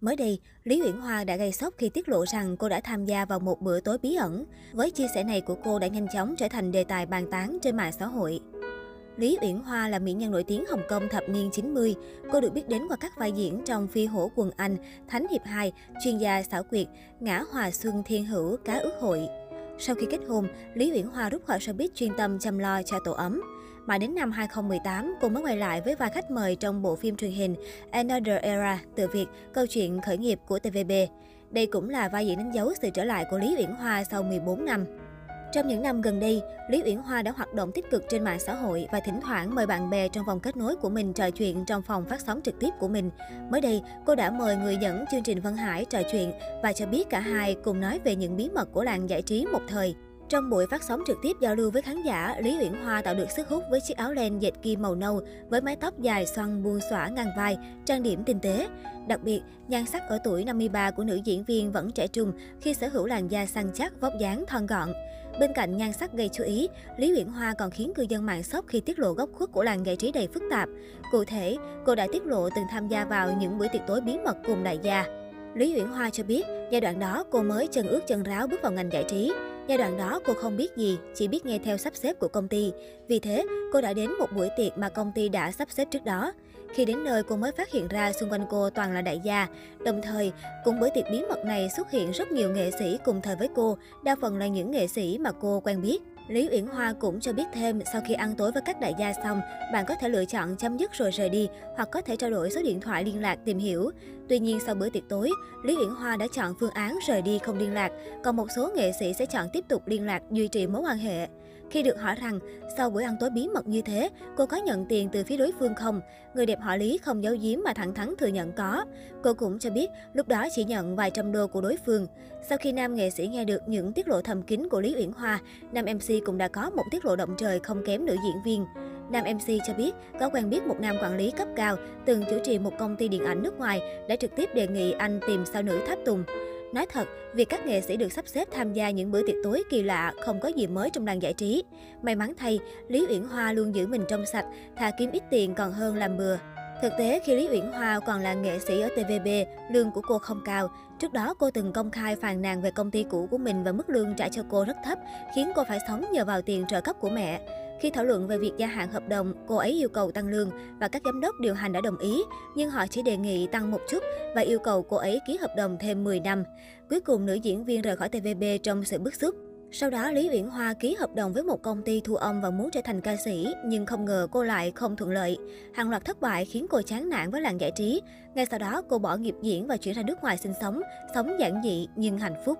Mới đây, Lý Uyển Hoa đã gây sốc khi tiết lộ rằng cô đã tham gia vào một bữa tối bí ẩn. Với chia sẻ này của cô đã nhanh chóng trở thành đề tài bàn tán trên mạng xã hội. Lý Uyển Hoa là mỹ nhân nổi tiếng Hồng Kông thập niên 90. Cô được biết đến qua các vai diễn trong Phi hổ quần Anh, Thánh hiệp 2, Chuyên gia xảo quyệt, Ngã Hòa Xuân Thiên Hữu, Cá ước hội. Sau khi kết hôn, Lý Uyển Hoa rút khỏi showbiz chuyên tâm chăm lo cho tổ ấm. Mà đến năm 2018, cô mới quay lại với vai khách mời trong bộ phim truyền hình Another Era từ Việt, câu chuyện khởi nghiệp của TVB. Đây cũng là vai diễn đánh dấu sự trở lại của Lý Uyển Hoa sau 14 năm. Trong những năm gần đây, Lý Uyển Hoa đã hoạt động tích cực trên mạng xã hội và thỉnh thoảng mời bạn bè trong vòng kết nối của mình trò chuyện trong phòng phát sóng trực tiếp của mình. Mới đây, cô đã mời người dẫn chương trình Vân Hải trò chuyện và cho biết cả hai cùng nói về những bí mật của làng giải trí một thời. Trong buổi phát sóng trực tiếp giao lưu với khán giả, Lý Uyển Hoa tạo được sức hút với chiếc áo len dệt kim màu nâu với mái tóc dài xoăn buông xõa ngang vai, trang điểm tinh tế. Đặc biệt, nhan sắc ở tuổi 53 của nữ diễn viên vẫn trẻ trung khi sở hữu làn da săn chắc, vóc dáng thon gọn. Bên cạnh nhan sắc gây chú ý, Lý Uyển Hoa còn khiến cư dân mạng sốc khi tiết lộ góc khuất của làng giải trí đầy phức tạp. Cụ thể, cô đã tiết lộ từng tham gia vào những buổi tiệc tối bí mật cùng đại gia. Lý Uyển Hoa cho biết, giai đoạn đó cô mới chân ướt chân ráo bước vào ngành giải trí. Giai đoạn đó cô không biết gì, chỉ biết nghe theo sắp xếp của công ty. Vì thế, cô đã đến một buổi tiệc mà công ty đã sắp xếp trước đó. Khi đến nơi, cô mới phát hiện ra xung quanh cô toàn là đại gia. Đồng thời, cùng bữa tiệc bí mật này xuất hiện rất nhiều nghệ sĩ cùng thời với cô, đa phần là những nghệ sĩ mà cô quen biết. Lý Uyển Hoa cũng cho biết thêm, sau khi ăn tối với các đại gia xong, bạn có thể lựa chọn chấm dứt rồi rời đi, hoặc có thể trao đổi số điện thoại liên lạc tìm hiểu. Tuy nhiên, sau bữa tiệc tối, Lý Uyển Hoa đã chọn phương án rời đi không liên lạc, còn một số nghệ sĩ sẽ chọn tiếp tục liên lạc, duy trì mối quan hệ. Khi được hỏi rằng, sau bữa ăn tối bí mật như thế, cô có nhận tiền từ phía đối phương không? Người đẹp họ Lý không giấu giếm mà thẳng thắn thừa nhận có. Cô cũng cho biết lúc đó chỉ nhận vài trăm đô của đối phương. Sau khi nam nghệ sĩ nghe được những tiết lộ thầm kín của Lý Uyển Hoa, nam MC cũng đã có một tiết lộ động trời không kém nữ diễn viên. Nam MC cho biết có quen biết một nam quản lý cấp cao, từng chủ trì một công ty điện ảnh nước ngoài, đã trực tiếp đề nghị anh tìm sao nữ tháp tùng. Nói thật, việc các nghệ sĩ được sắp xếp tham gia những bữa tiệc tối kỳ lạ không có gì mới trong làng giải trí. May mắn thay, Lý Uyển Hoa luôn giữ mình trong sạch, thà kiếm ít tiền còn hơn làm bừa. Thực tế, khi Lý Uyển Hoa còn là nghệ sĩ ở TVB, lương của cô không cao. Trước đó, cô từng công khai phàn nàn về công ty cũ của mình và mức lương trả cho cô rất thấp, khiến cô phải sống nhờ vào tiền trợ cấp của mẹ. Khi thảo luận về việc gia hạn hợp đồng, cô ấy yêu cầu tăng lương và các giám đốc điều hành đã đồng ý, nhưng họ chỉ đề nghị tăng một chút và yêu cầu cô ấy ký hợp đồng thêm 10 năm. Cuối cùng, nữ diễn viên rời khỏi TVB trong sự bức xúc. Sau đó, Lý Uyển Hoa ký hợp đồng với một công ty thu âm và muốn trở thành ca sĩ, nhưng không ngờ cô lại không thuận lợi. Hàng loạt thất bại khiến cô chán nản với làng giải trí. Ngay sau đó, cô bỏ nghiệp diễn và chuyển ra nước ngoài sinh sống, sống giản dị nhưng hạnh phúc.